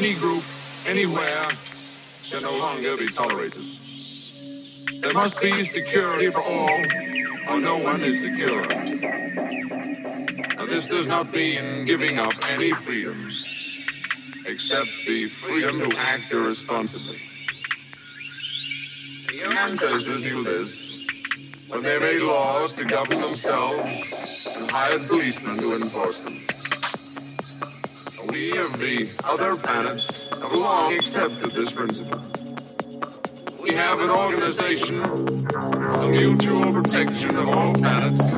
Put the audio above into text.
any group, anywhere, can no longer be tolerated. There must be security for all, or no one is secure. And this does not mean giving up any freedoms, except the freedom to act irresponsibly. The ancestors knew this when they made laws to govern themselves and hired policemen to enforce the other planets have long accepted this principle. We have an organization the mutual protection of all planets